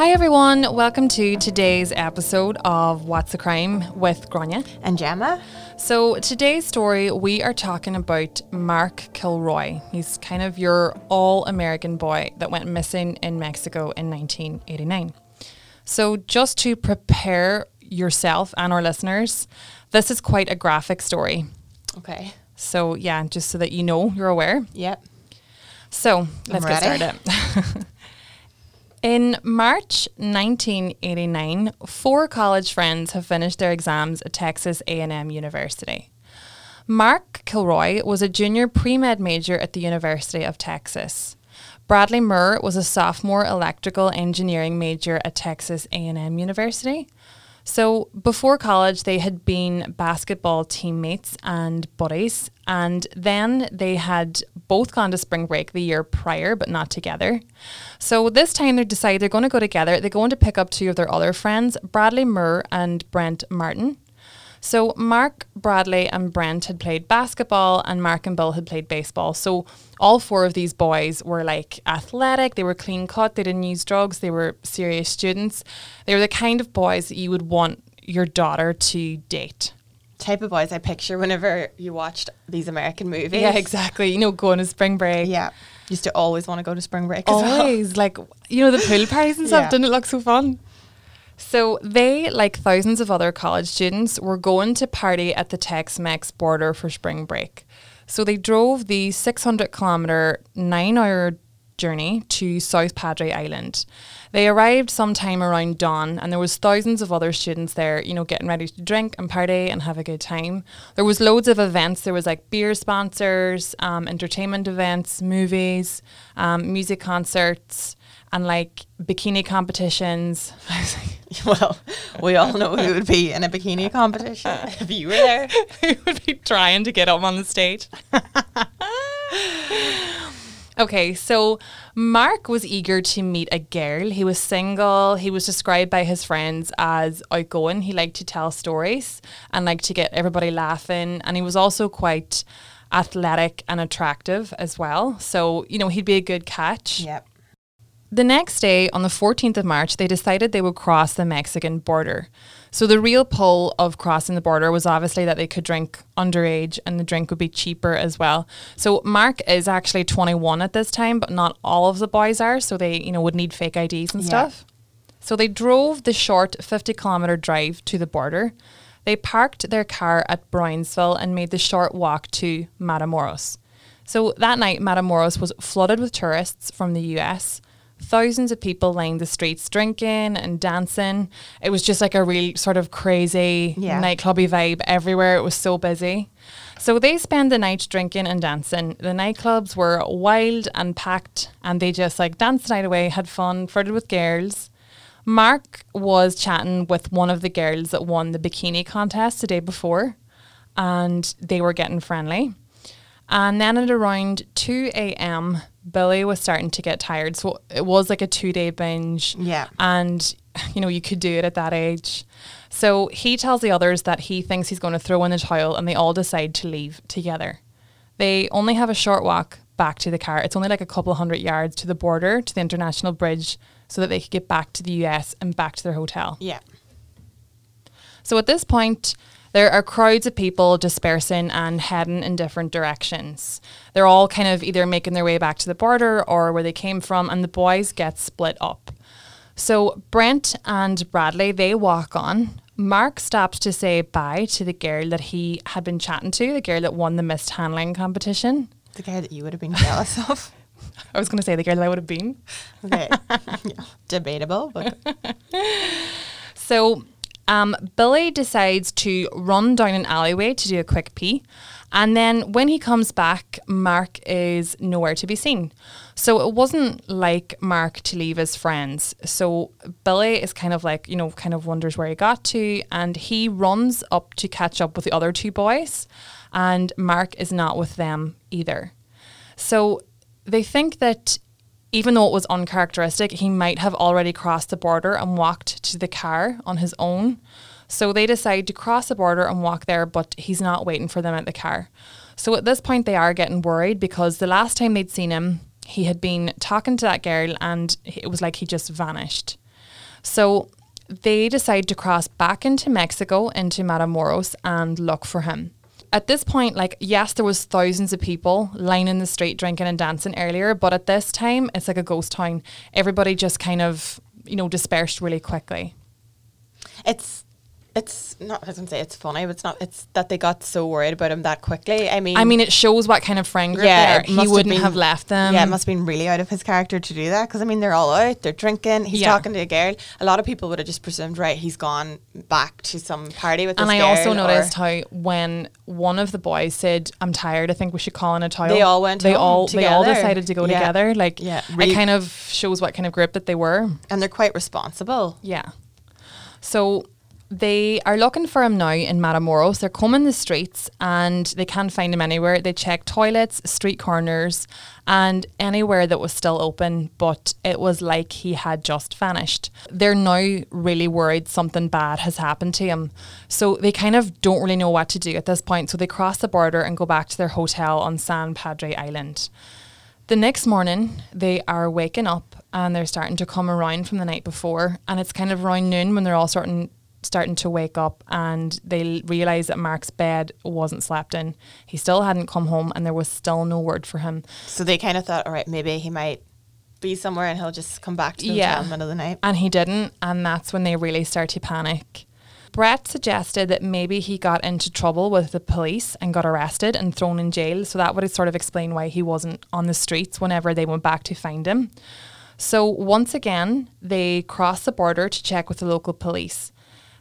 Hi, everyone. Welcome to today's episode of What's the Crime with Grania. And Gemma? So, today's story, we are talking about Mark Kilroy. He's kind of your all American boy that went missing in Mexico in 1989. So, just to prepare yourself and our listeners, this is quite a graphic story. Okay. So, yeah, just so that you know, you're aware. Yep. So, let's get started. In March 1989, four college friends have finished their exams at Texas A&M University. Mark Kilroy was a junior pre-med major at the University of Texas. Bradley Moore was a sophomore electrical engineering major at Texas A&M University. So before college, they had been basketball teammates and buddies, and then they had both gone to spring break the year prior, but not together. So this time they decide they're going to go together. They're going to pick up two of their other friends, Bradley Moore and Brent Martin. So Mark, Bradley, and Brent had played basketball, and Mark and Bill had played baseball. So all four of these boys were like athletic. They were clean cut. They didn't use drugs. They were serious students. They were the kind of boys that you would want your daughter to date. Type of boys I picture whenever you watched these American movies. Yeah, exactly. You know, going to spring break. Yeah. Used to always want to go to spring break as well. Always like you know the pool parties and stuff. Yeah. Didn't it look so fun? So they, like thousands of other college students, were going to party at the Tex-Mex border for spring break. So they drove the 600 kilometer, nine-hour journey to South Padre Island. They arrived sometime around dawn, and there was thousands of other students there, you know, getting ready to drink and party and have a good time. There was loads of events. There was like beer sponsors, um, entertainment events, movies, um, music concerts, and like bikini competitions. I was like, well, we all know who would be in a bikini competition if you were there. who would be trying to get up on the stage. okay, so Mark was eager to meet a girl. He was single. He was described by his friends as outgoing. He liked to tell stories and liked to get everybody laughing. And he was also quite athletic and attractive as well. So, you know, he'd be a good catch. Yep. The next day, on the 14th of March, they decided they would cross the Mexican border. So the real pull of crossing the border was obviously that they could drink underage and the drink would be cheaper as well. So Mark is actually 21 at this time, but not all of the boys are, so they, you know, would need fake IDs and Yeah. stuff. So they drove the short 50 kilometer drive to the border. They parked their car at Brownsville and made the short walk to Matamoros. So that night, Matamoros was flooded with tourists from the US. Thousands of people lined the streets drinking and dancing. It was just like a real sort of crazy Yeah. nightclubby vibe everywhere. It was so busy. So they spent the night drinking and dancing. The nightclubs were wild and packed, and they just like danced the night away, had fun, flirted with girls. Mark was chatting with one of the girls that won the bikini contest the day before, and they were getting friendly. And then at around 2 a.m., Billy was starting to get tired. So it was like a two day binge. Yeah. And, you know, you could do it at that age. So he tells the others that he thinks he's going to throw in the towel, and they all decide to leave together. They only have a short walk back to the car. It's only like a couple hundred yards to the border, to the international bridge, so that they could get back to the US and back to their hotel. Yeah. So at this point, there are crowds of people dispersing and heading in different directions. They're all kind of either making their way back to the border or where they came from, and the boys get split up. So Brent and Bradley, they walk on. Mark stops to say bye to the girl that he had been chatting to, the girl that won the mishandling competition. The guy that you would have been jealous of. I was going to say the girl that I would have been. Okay. yeah. Debatable, but So um, Billy decides to run down an alleyway to do a quick pee. And then when he comes back, Mark is nowhere to be seen. So it wasn't like Mark to leave his friends. So Billy is kind of like, you know, kind of wonders where he got to. And he runs up to catch up with the other two boys. And Mark is not with them either. So they think that even though it was uncharacteristic, he might have already crossed the border and walked to the car on his own. So they decide to cross the border and walk there, but he's not waiting for them at the car. So at this point, they are getting worried because the last time they'd seen him, he had been talking to that girl and it was like he just vanished. So they decide to cross back into Mexico, into Matamoros, and look for him. At this point, like, yes, there was thousands of people lining the street drinking and dancing earlier, but at this time, it's like a ghost town. Everybody just kind of, you know, dispersed really quickly. It's it's not. I was gonna say it's funny, but it's not. It's that they got so worried about him that quickly. I mean, I mean, it shows what kind of friend group yeah, they are. He wouldn't been- have left them. Yeah, it must have been really out of his character to do that because I mean they're all out, they're drinking, he's Yeah. talking to a girl. A lot of people would have just presumed, right, he's gone back to some party with this and I also noticed how when one of the boys said, "I'm tired. I think we should call in a towel." They all went They home all they all decided to go Yeah. together. Like, Yeah, it kind of shows what kind of group that they were. and they're quite responsible. Yeah. So they are looking for him now in Matamoros. They're combing the streets and they can't find him anywhere. They check toilets, street corners, and anywhere that was still open, but it was like he had just vanished. They're now really worried something bad has happened to him. So they kind of don't really know what to do at this point. So they cross the border and go back to their hotel on San Padre Island. The next morning, they are waking up and they're starting to come around from the night before, and it's kind of around noon when they're all starting starting to wake up and they realize that Mark's bed wasn't slept in. He still hadn't come home, and there was still no word for him. So they kind of thought, all right, maybe he might be somewhere and he'll just come back to the Yeah. hotel in the middle of the night. And he didn't, and that's when they really start to panic. Brett suggested that maybe he got into trouble with the police and got arrested and thrown in jail. So that would sort of explain why he wasn't on the streets whenever they went back to find him. So once again, they cross the border to check with the local police.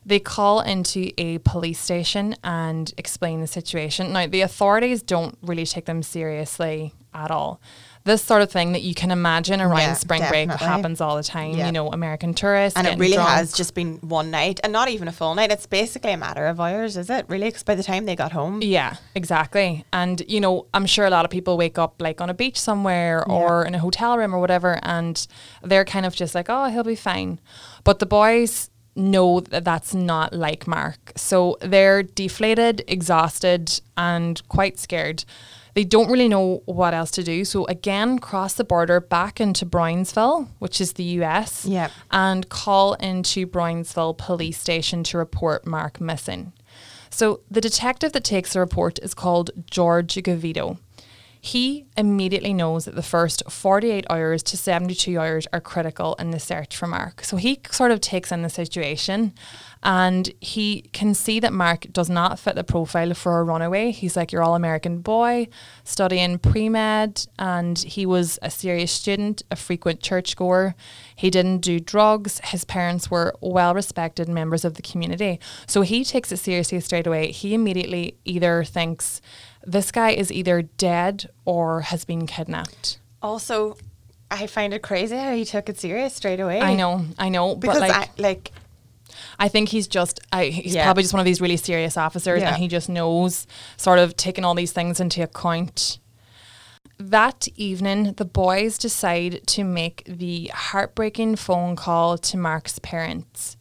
They call into a police station and explain the situation. Now, the authorities don't really take them seriously at all. This sort of thing that you can imagine around Yeah, spring break happens all the time. Yeah. You know, American tourists. And it really drunk. has just been one night and not even a full night. It's basically a matter of hours, is it? Really? Because by the time they got home, Yeah, exactly. And you know, I'm sure a lot of people wake up like on a beach somewhere or in a hotel room or whatever, and they're kind of just like, "Oh, he'll be fine." But the boys know that that's not like Mark, so they're deflated, exhausted, and quite scared. They don't really know what else to do. So again, cross the border back into Brownsville, which is the US, Yeah. and call into Brownsville police station to report Mark missing. So the detective that takes the report is called George Gavito. He immediately knows that the first 48 hours to 72 hours are critical in the search for Mark. So he sort of takes in the situation and he can see that Mark does not fit the profile for a runaway. He's like your all American boy, studying pre med, and he was a serious student, a frequent churchgoer. He didn't do drugs. His parents were well respected members of the community. So he takes it seriously straight away. He immediately either thinks this guy is either dead or has been kidnapped. also, I find it crazy how he took it serious straight away. I know, I know, Because but like, I, like I think he's just I, he's Yeah. probably just one of these really serious officers Yeah. and he just knows sort of taking all these things into account. That evening, the boys decide to make the heartbreaking phone call to Mark's parents.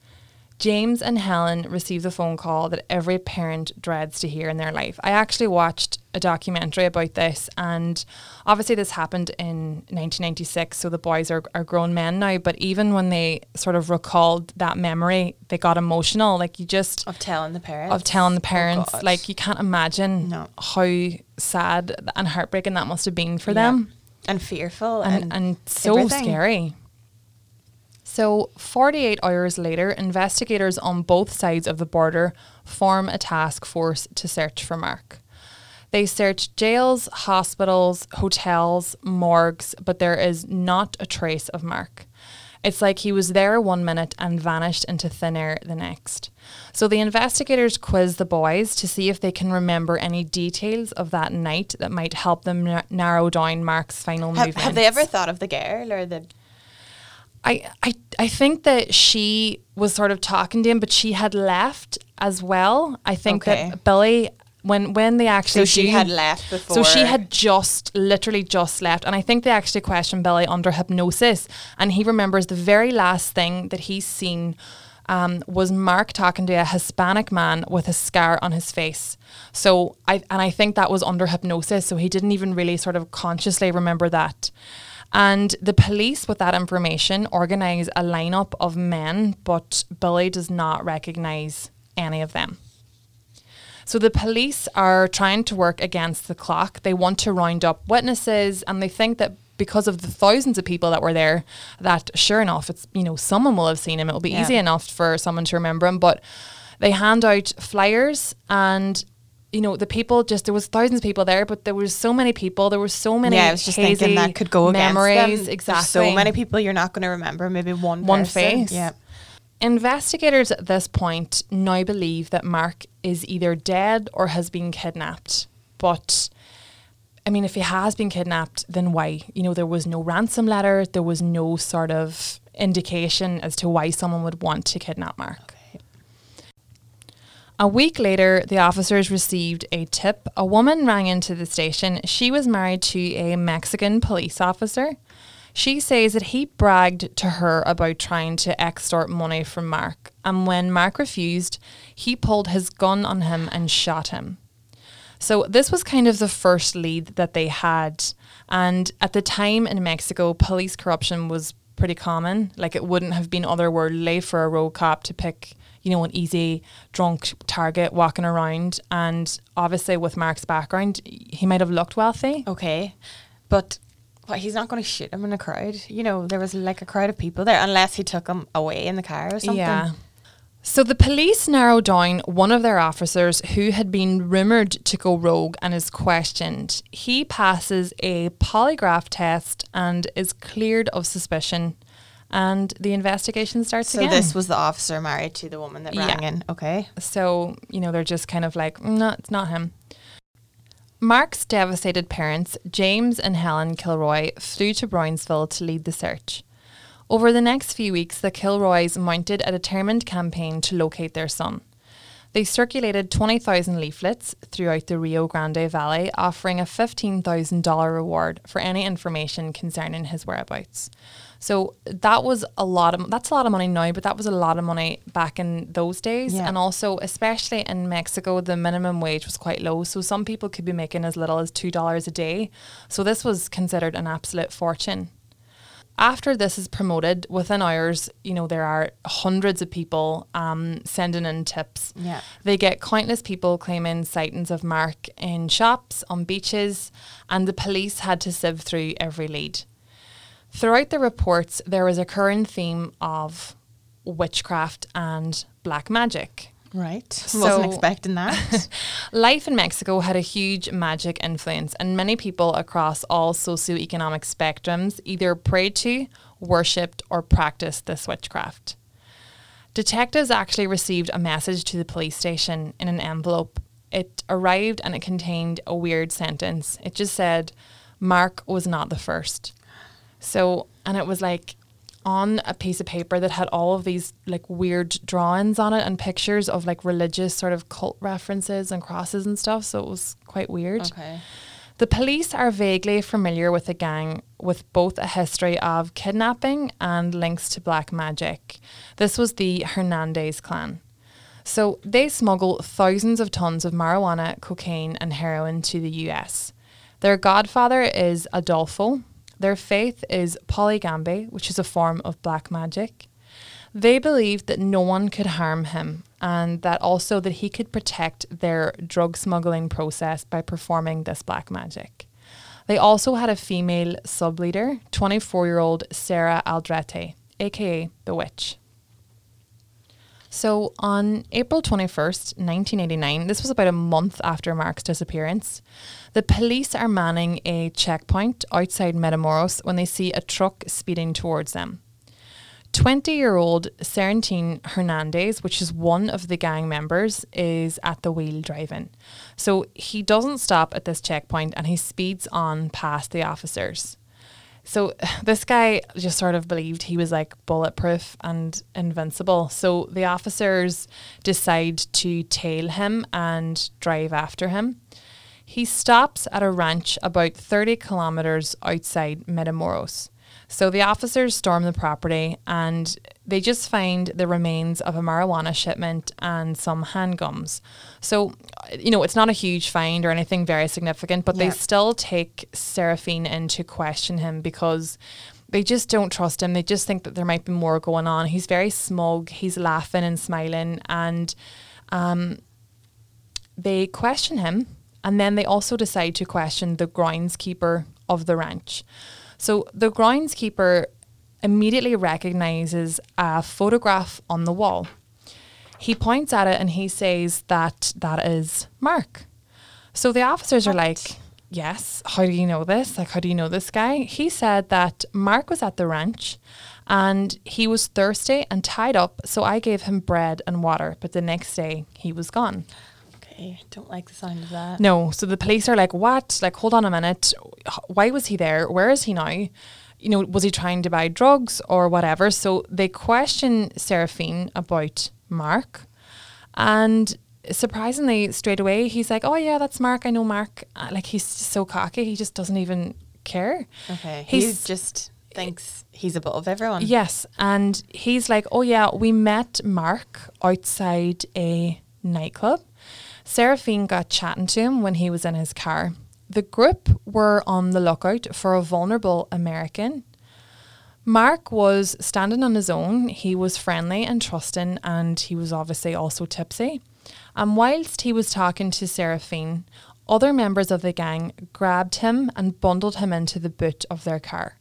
James and Helen receive the phone call that every parent dreads to hear in their life. I actually watched a documentary about this, and obviously, this happened in 1996, so the boys are, are grown men now. But even when they sort of recalled that memory, they got emotional. Like, you just, of telling the parents. of telling the Oh, parents, God. like, you can't imagine No. how sad and heartbreaking that must have been for Yeah. them and fearful and, and, and so everything. scary. So, 48 hours later, investigators on both sides of the border form a task force to search for Mark. They search jails, hospitals, hotels, morgues, but there is not a trace of Mark. It's like he was there one minute and vanished into thin air the next. So the investigators quiz the boys to see if they can remember any details of that night that might help them na- narrow down Mark's final Have, movements. have they ever thought of the girl or the? I, I I think that she was sort of talking to him, but she had left as well. I think Okay. that Billy, when when they actually So she do- had left before. so she had just literally just left, and I think they actually questioned Billy under hypnosis, and he remembers the very last thing that he's seen. Um, was Mark talking to a Hispanic man with a scar on his face? So I and I think that was under hypnosis, so he didn't even really sort of consciously remember that. And the police, with that information, organise a lineup of men, but Billy does not recognise any of them. So the police are trying to work against the clock. They want to round up witnesses and they think that because of the thousands of people that were there, that sure enough, it's, you know, someone will have seen him. It'll be Yeah. easy enough for someone to remember him. But they hand out flyers and you know the people just there was thousands of people there but there was so many people there were so many yeah, I was just thinking that could go memories exactly There's so many people you're not going to remember. Maybe one One person. face. Yeah. Investigators at this point now believe that Mark is either dead or has been kidnapped. But I mean, if he has been kidnapped, then why? You know, there was no ransom letter, there was no sort of indication as to why someone would want to kidnap Mark. A week later, the officers received a tip. A woman rang into the station. She was married to a Mexican police officer. She says that he bragged to her about trying to extort money from Mark, and when Mark refused, he pulled his gun on him and shot him. So this was kind of the first lead that they had. And at the time in Mexico, police corruption was pretty common. Like it wouldn't have been otherworldly for a road cop to pick, you know, an easy drunk target walking around. And obviously with Mark's background, he might have looked wealthy. Okay. But what, he's not going to shoot him in a crowd. You know, there was like a crowd of people there, unless he took him away in the car or something. Yeah. So the police narrow down one of their officers who had been rumoured to go rogue and is questioned. He passes a polygraph test and is cleared of suspicion. And the investigation starts So again. this was the officer married to the woman that Yeah. rang in. Okay. So, you know, they're just kind of like, "Mm, no, it's not him. Mark's devastated parents, James and Helen Kilroy, flew to Brownsville to lead the search. Over the next few weeks, the Kilroys mounted a determined campaign to locate their son. They circulated 20,000 leaflets throughout the Rio Grande Valley, offering a $15,000 reward for any information concerning his whereabouts. So that was a lot of that's a lot of money now, but that was a lot of money back in those days. Yeah. And also, especially in Mexico, the minimum wage was quite low. So some people could be making as little as two dollars a day. So this was considered an absolute fortune. After this is promoted, within hours, you know, there are hundreds of people um, sending in tips. Yeah. They get countless people claiming sightings of Mark in shops, on beaches, and the police had to sieve through every lead. Throughout the reports, there was a current theme of witchcraft and black magic. Right. So- Wasn't expecting that. Life in Mexico had a huge magic influence, and many people across all socioeconomic spectrums either prayed to, worshipped, or practiced this witchcraft. Detectives actually received a message to the police station in an envelope. It arrived and it contained a weird sentence. It just said, Mark was not the first. So, and it was like on a piece of paper that had all of these like weird drawings on it and pictures of like religious sort of cult references and crosses and stuff. So it was quite weird. okay. The police are vaguely familiar with the gang with both a history of kidnapping and links to black magic. This was the Hernandez clan. So they smuggle thousands of tons of marijuana, cocaine, and heroin to the US. Their godfather is Adolfo. Their faith is Palo Mayombe, which is a form of black magic. They believed that no one could harm him and that also that he could protect their drug smuggling process by performing this black magic. They also had a female sub leader, 24 year old Sarah Aldrete, aka the Witch. So on April 21st, 1989, this was about a month after Mark's disappearance, the police are manning a checkpoint outside Matamoros when they see a truck speeding towards them. 20 year old Seraphine Hernandez, which is one of the gang members, is at the wheel driving. So he doesn't stop at this checkpoint and he speeds on past the officers. So this guy just sort of believed he was like bulletproof and invincible. So the officers decide to tail him and drive after him. He stops at a ranch about 30 kilometers outside Matamoros. So the officers storm the property and they just find the remains of a marijuana shipment and some handgums. So, you know, it's not a huge find or anything very significant, but they still take Seraphine in to question him because they just don't trust him. They just think that there might be more going on. He's very smug, he's laughing and smiling, and um, they question him. And then they also decide to question the groundskeeper of the ranch. So the groundskeeper immediately recognizes a photograph on the wall. He points at it and he says that that is Mark. So the officers are like, Yes, how do you know this? Like, how do you know this guy? He said that Mark was at the ranch and he was thirsty and tied up. So I gave him bread and water, but the next day he was gone. Okay, don't like the sound of that. No. So the police are like, what? Like, hold on a minute. Why was he there? Where is he now? You know, was he trying to buy drugs or whatever? So they question Seraphine about Mark. And surprisingly, straight away, he's like, oh, yeah, that's Mark. I know Mark. Uh, Like, he's just so cocky. He just doesn't even care. Okay, he He's- just thinks he's above everyone. Yes, and he's like, "Oh yeah, we met Mark outside a nightclub. Seraphine got chatting to him when he was in his car. The group were on the lookout for a vulnerable American. Mark was standing on his own. He was friendly and trusting, and he was obviously also tipsy. And whilst he was talking to Seraphine, other members of the gang grabbed him and bundled him into the boot of their car.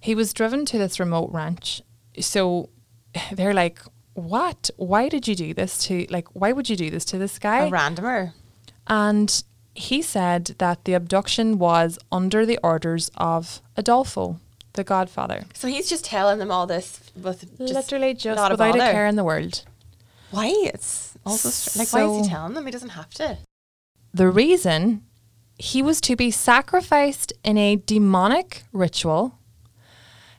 He was driven to this remote ranch. So they're like, What? Why did you do this to, like, why would you do this to this guy? A randomer. And he said that the abduction was under the orders of Adolfo, the godfather. So he's just telling them all this with just Literally just not a without a, bother. care in the world. Why? It's also str- like why is he telling them? He doesn't have to. The reason he was to be sacrificed in a demonic ritual.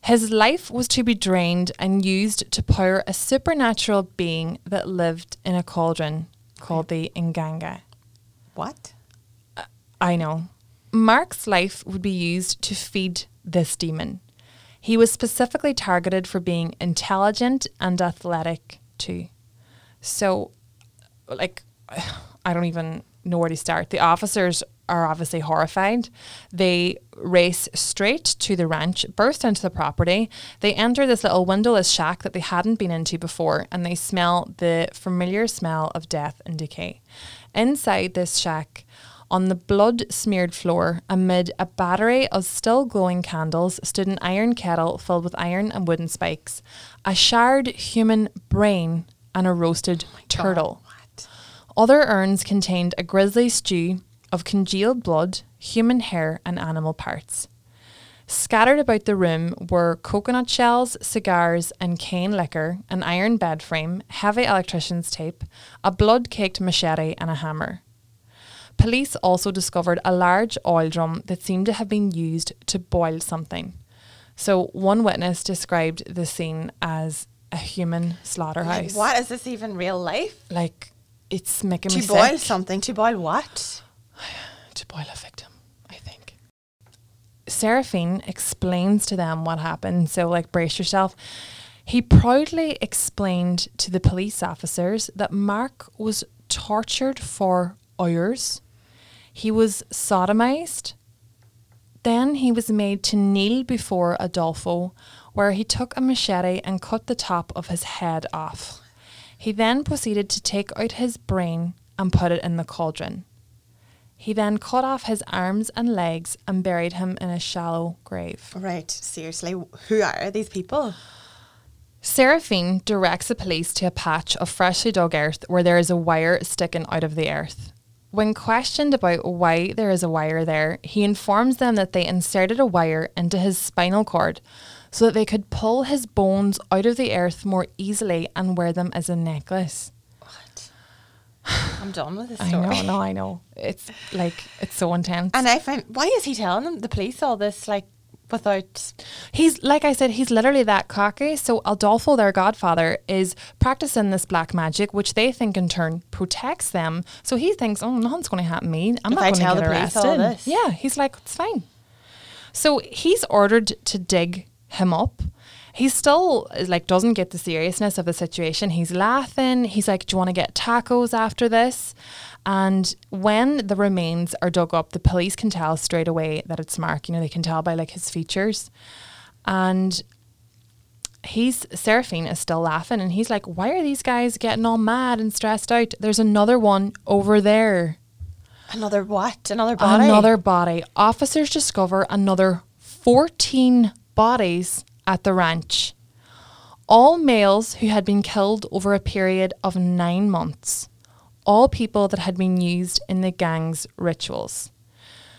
His life was to be drained and used to power a supernatural being that lived in a cauldron called the Inganga. What? I know. Mark's life would be used to feed this demon. He was specifically targeted for being intelligent and athletic too. So, like, I don't even know where to start. The officers are obviously horrified. They race straight to the ranch, burst into the property. They enter this little windowless shack that they hadn't been into before, and they smell the familiar smell of death and decay. Inside this shack, on the blood smeared floor, amid a battery of still glowing candles, stood an iron kettle filled with iron and wooden spikes, a charred human brain, and a roasted oh turtle. What? Other urns contained a grisly stew of congealed blood, human hair, and animal parts. Scattered about the room were coconut shells, cigars, and cane liquor, an iron bed frame, heavy electrician's tape, a blood caked machete, and a hammer. Police also discovered a large oil drum that seemed to have been used to boil something. So, one witness described the scene as a human Like, slaughterhouse. what is this even real life? Like, it's making me To boil sick. something. To boil what? to boil a victim, I think. Seraphine explains to them what happened. So, like, brace yourself. He proudly explained to the police officers that Mark was tortured for hours. He was sodomized. Then he was made to kneel before Adolfo, where he took a machete and cut the top of his head off. He then proceeded to take out his brain and put it in the cauldron. He then cut off his arms and legs and buried him in a shallow grave. Right. Seriously, who are these people? Seraphine directs the police to a patch of freshly dug earth where there is a wire sticking out of the earth. When questioned about why there is a wire there, he informs them that they inserted a wire into his spinal cord so that they could pull his bones out of the earth more easily and wear them as a necklace. I'm done with this I know, no, I know. It's like it's so intense. And I find why is he telling them the police all this like without He's like I said, he's literally that cocky. So Adolfo, their godfather, is practicing this black magic, which they think in turn protects them. So he thinks, oh, nothing's going to happen to me. I'm If not going to tell get the police arrested. all this. Yeah, he's like, it's fine. So he's ordered to dig him up. He still like doesn't get the seriousness of the situation. He's laughing. He's like, "Do you want to get tacos after this?" And when the remains are dug up, the police can tell straight away that it's Mark. You know, they can tell by like his features. And he's Seraphine is still laughing and he's like, Why are these guys getting all mad and stressed out? There's another one over there. Another what? Another body? Another body. Officers discover another 14 bodies at the ranch. All males who had been killed over a period of nine months. All people that had been used in the gang's rituals.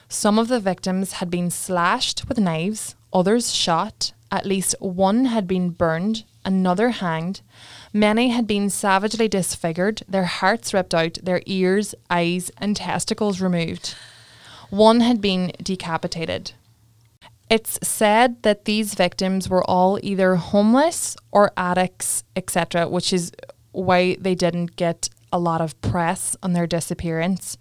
Some of the victims had been slashed with knives, others shot, at least one had been burned, another hanged. Many had been savagely disfigured, their hearts ripped out, their ears, eyes, and testicles removed. One had been decapitated. It's said that these victims were all either homeless or addicts, etc., which is why they didn't get a lot of press on their disappearance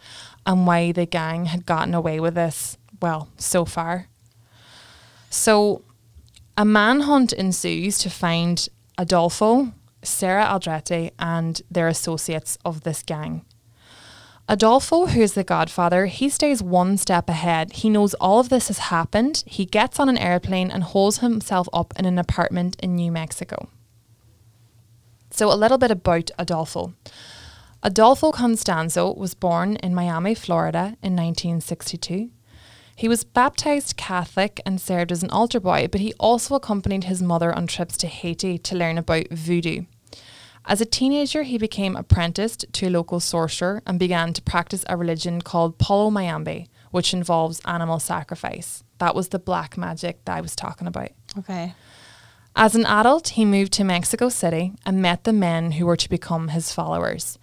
and why the gang had gotten away with this, well, so far. So a manhunt ensues to find Adolfo, Sarah Aldrete, and their associates of this gang. Adolfo, who is the godfather, he stays one step ahead. He knows all of this has happened. He gets on an airplane and holds himself up in an apartment in New Mexico. So, a little bit about Adolfo. Adolfo Constanzo was born in Miami, Florida in 1962. He was baptized Catholic and served as an altar boy, but he also accompanied his mother on trips to Haiti to learn about voodoo. As a teenager, he became apprenticed to a local sorcerer and began to practice a religion called Palo Mayombe, which involves animal sacrifice. That was the black magic that I was talking about. Okay. As an adult, he moved to Mexico City and met the men who were to become his followers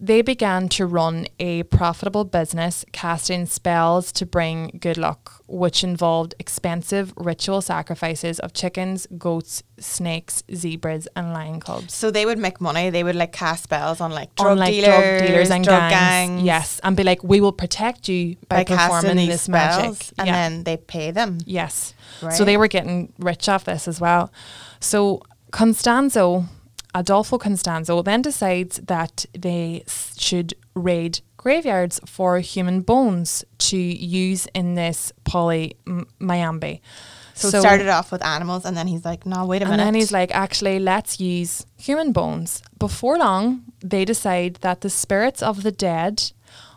they began to run a profitable business casting spells to bring good luck, which involved expensive ritual sacrifices of chickens, goats, snakes, zebras, and lion cubs. So they would make money. They would like cast spells on like drug on like dealers, drug dealers and drug gangs. gangs. Yes, and be like, we will protect you by, by performing these this spells, magic. and Yeah. then they pay them. Yes. Right. So they were getting rich off this as well. So Constanzo, Adolfo Constanzo, then decides that they should raid graveyards for human bones to use in this Palo Mayombe. So, it started off with animals, and then he's like, "No, wait a and minute." And then he's like, actually, let's use human bones. Before long, they decide that the spirits of the dead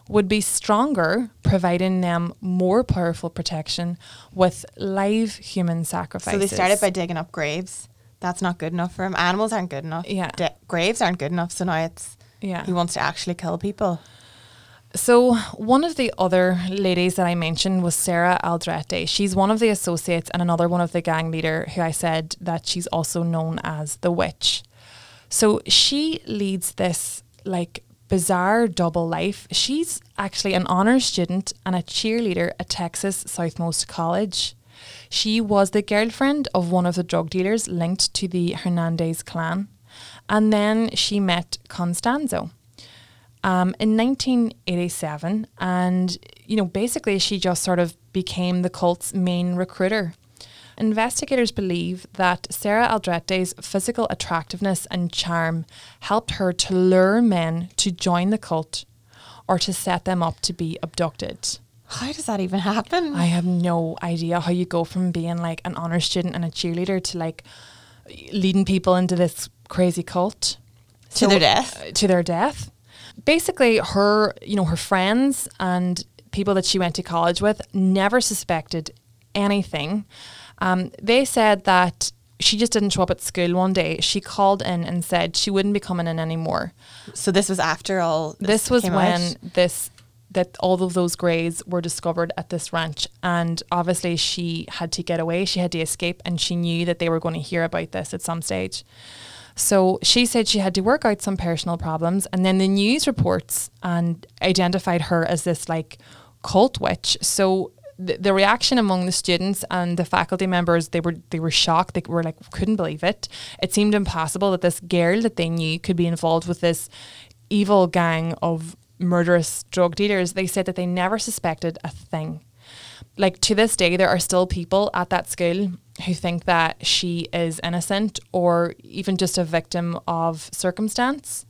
would be stronger, providing them more powerful protection with live human sacrifices. So they started by digging up graves. That's not good enough for him. Animals aren't good enough. Yeah. De- graves aren't good enough. So now it's yeah. he wants to actually kill people. So one of the other ladies that I mentioned was Sarah Aldrete. She's one of the associates and another one of the gang leader who I said that she's also known as the witch. So she leads this like bizarre double life. She's actually an honor student and a cheerleader at Texas Southmost College. She was the girlfriend of one of the drug dealers linked to the Hernandez clan. And then she met Constanzo um, in 1987. And, you know, basically she just sort of became the cult's main recruiter. Investigators believe that Sarah Aldrete's physical attractiveness and charm helped her to lure men to join the cult or to set them up to be abducted. How does that even happen? I have no idea how you go from being like an honor student and a cheerleader to like leading people into this crazy cult To their death? uh, To their death. Basically, her, you know, her friends and people that she went to college with never suspected anything. Um, they said that she just didn't show up at school one day. She called in and said she wouldn't be coming in anymore. so this was after all. This was came when out? this that all of those graves were discovered at this ranch. And obviously she had to get away. She had to escape and she knew that they were going to hear about this at some stage. So she said she had to work out some personal problems and then the news reports and identified her as this like cult witch. So the, the reaction among the students and the faculty members they were they were shocked. They were like couldn't believe it. It seemed impossible that this girl that they knew could be involved with this evil gang of murderous drug dealers they said that they never suspected a thing like to this day there are still people at that school who think that she is innocent or even just a victim of circumstance.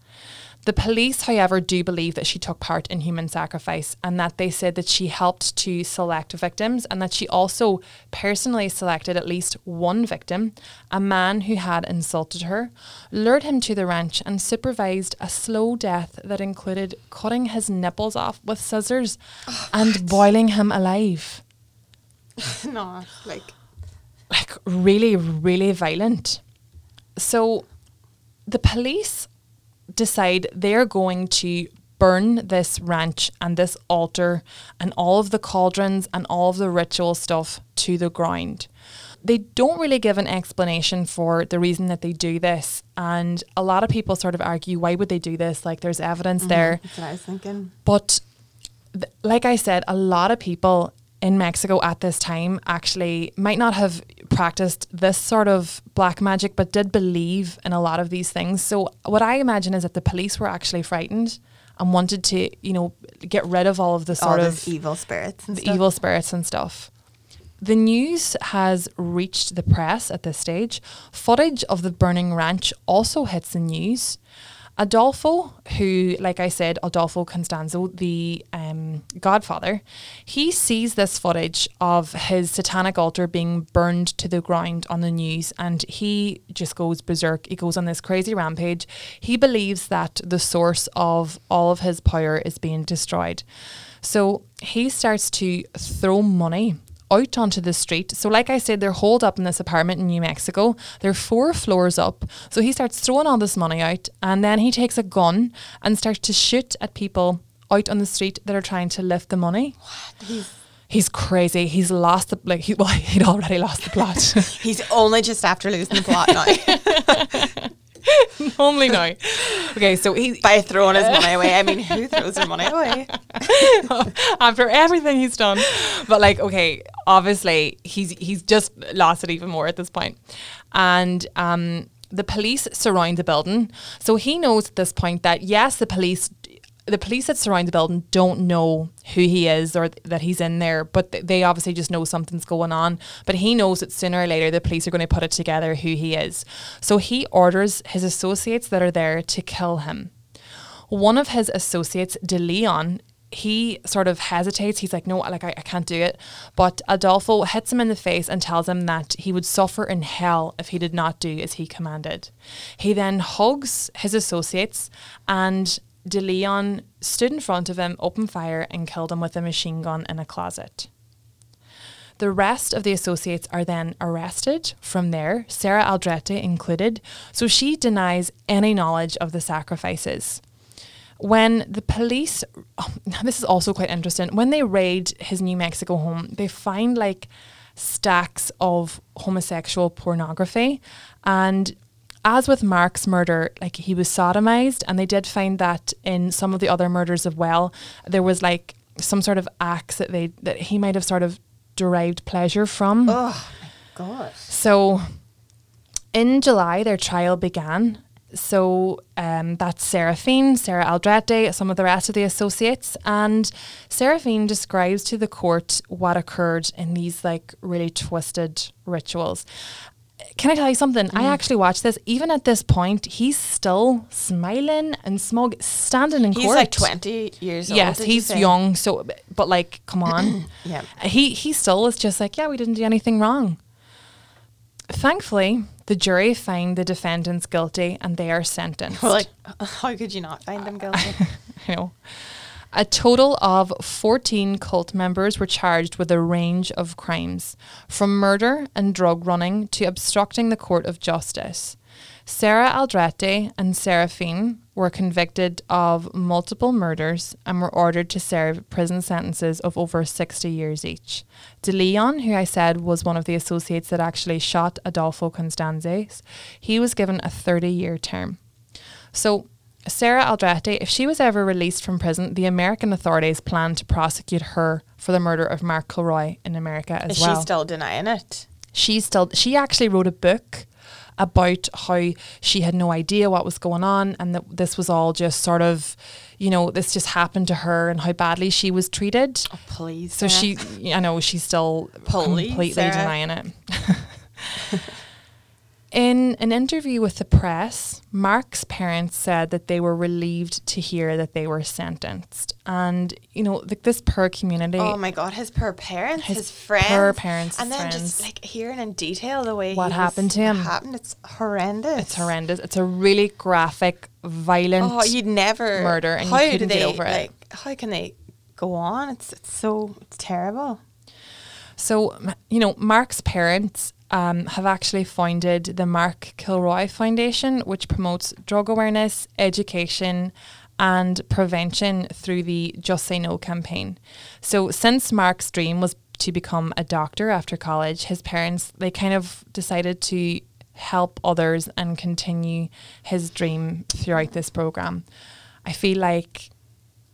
The police, however, do believe that she took part in human sacrifice and that they said that she helped to select victims and that she also personally selected at least one victim, a man who had insulted her, lured him to the ranch, and supervised a slow death that included cutting his nipples off with scissors oh, and boiling him alive. no, like like really, really violent. So the police decide they're going to burn this ranch and this altar and all of the cauldrons and all of the ritual stuff to the ground. They don't really give an explanation for the reason that they do this. And a lot of people sort of argue, why would they do this? Like, there's evidence mm-hmm. there. that's what I was thinking. But th- like I said, a lot of people in Mexico at this time actually might not have practiced this sort of black magic, but did believe in a lot of these things. So what I imagine is that the police were actually frightened and wanted to, you know, get rid of all of the sort those of evil spirits and the stuff. evil spirits and stuff. The news has reached the press at this stage. Footage of the burning ranch also hits the news. Adolfo, who, like I said, Adolfo Constanzo, the um, godfather, he sees this footage of his satanic altar being burned to the ground on the news and he just goes berserk. He goes on this crazy rampage. He believes that the source of all of his power is being destroyed. So he starts to throw money out onto the street. So, like I said, they're holed up in this apartment in New Mexico. They're four floors up. So he starts throwing all this money out, and then he takes a gun and starts to shoot at people out on the street that are trying to lift the money. He's, He's crazy. He's lost the like. He, well, he'd already lost the plot. he's only just after losing the plot now Only now. Okay, so he by throwing his money away. I mean, who throws their money away? after everything he's done. But like, okay, obviously he's he's just lost it even more at this point. And um the police surround the building. So he knows at this point that yes, the police the police that surround the building don't know who he is or th- that he's in there, but th- they obviously just know something's going on. But he knows that sooner or later the police are going to put it together who he is. So he orders his associates that are there to kill him. One of his associates, De Leon, he sort of hesitates. He's like, no, like I, I can't do it. But Adolfo hits him in the face and tells him that he would suffer in hell if he did not do as he commanded. He then hugs his associates and De Leon stood in front of him, opened fire, and killed him with a machine gun in a closet. The rest of the associates are then arrested from there, Sarah Aldrete included, so she denies any knowledge of the sacrifices. When the police, oh, this is also quite interesting, when they raid his New Mexico home, they find like stacks of homosexual pornography. And as with Mark's murder, like he was sodomized, and they did find that in some of the other murders as well, there was like some sort of acts that they that he might have sort of derived pleasure from. Oh my god. So in July, their trial began. So um, that's Seraphine, Sarah Aldrete, some of the rest of the associates. And Seraphine describes to the court what occurred in these like really twisted rituals. Can I tell you something? I actually watched this. Even at this point, he's still smiling and smug, standing in He's court. He's like twenty years old. Yes, did you he's young. So, but like, come on. Yeah. He he still is just like, yeah, we didn't do anything wrong. Thankfully, the jury find the defendants guilty and they are sentenced. Well, like, how could you not find them guilty? I know. A total of 14 cult members were charged with a range of crimes, from murder and drug running to obstructing the court of justice. Sarah Aldrete and Seraphine were convicted of multiple murders and were ordered to serve prison sentences of over 60 years each. De Leon, who I said was one of the associates that actually shot Adolfo Constanzes, he was given a 30 year term. So, Sarah Aldrete, if she was ever released from prison, the American authorities plan to prosecute her for the murder of Mark Kilroy in America as Is well she still denying it? she's still she actually wrote a book about how she had no idea what was going on and that this was all just sort of you know this just happened to her and how badly she was treated Oh, please. so Sarah. she i know she's still completely Sarah. denying it In an interview with the press, Mark's parents said that they were relieved to hear that they were sentenced. And, you know, like this per community. Oh my god, his per parents, his, His friends, Per parents, and then friends. just like hearing in detail the way What happened to him. Happened? It's horrendous. It's horrendous. It's a really graphic, violent. Oh, you'd never murder and you how do couldn't get they over it. like? How can they go on? It's it's so it's terrible. So, you know, Mark's parents um, have actually founded the Mark Kilroy Foundation, which promotes drug awareness, education, and prevention through the Just Say No campaign. So, since Mark's dream was to become a doctor after college, his parents they kind of decided to help others and continue his dream throughout this program. I feel like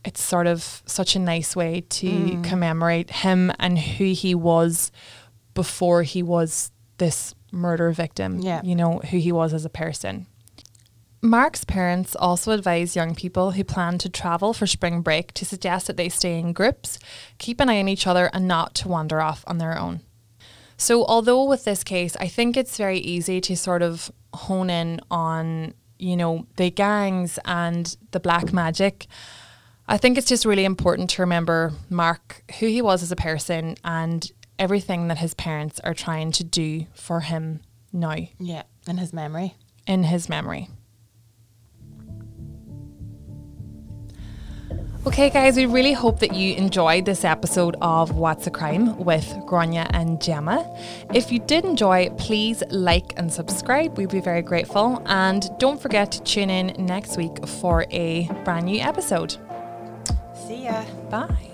it's sort of such a nice way to hmm. commemorate him and who he was before he was this murder victim. Yeah. You know, who he was as a person. Mark's parents also advise young people who plan to travel for spring break to suggest that they stay in groups, keep an eye on each other, and not to wander off on their own. So, although with this case, I think it's very easy to sort of hone in on, you know, the gangs and the black magic. I think it's just really important to remember Mark, who he was as a person, and everything that his parents are trying to do for him now Yeah, in his memory. in his memory. Okay, guys, we really hope that you enjoyed this episode of What's a Crime with Grania and Gemma. If you did enjoy, please like and subscribe. We'd be very grateful. And don't forget to tune in next week for a brand new episode. See ya. Bye.